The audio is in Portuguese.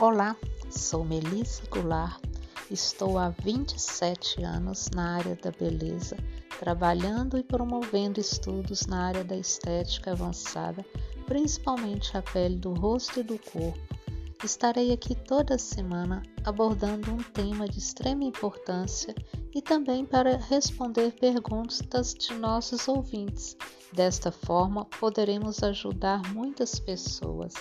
Olá, sou Melissa Goulart, estou há 27 anos na área da beleza, trabalhando e promovendo estudos na área da estética avançada, principalmente a pele do rosto e do corpo. Estarei aqui toda semana abordando um tema de extrema importância e também para responder perguntas de nossos ouvintes. Desta forma, poderemos ajudar muitas pessoas.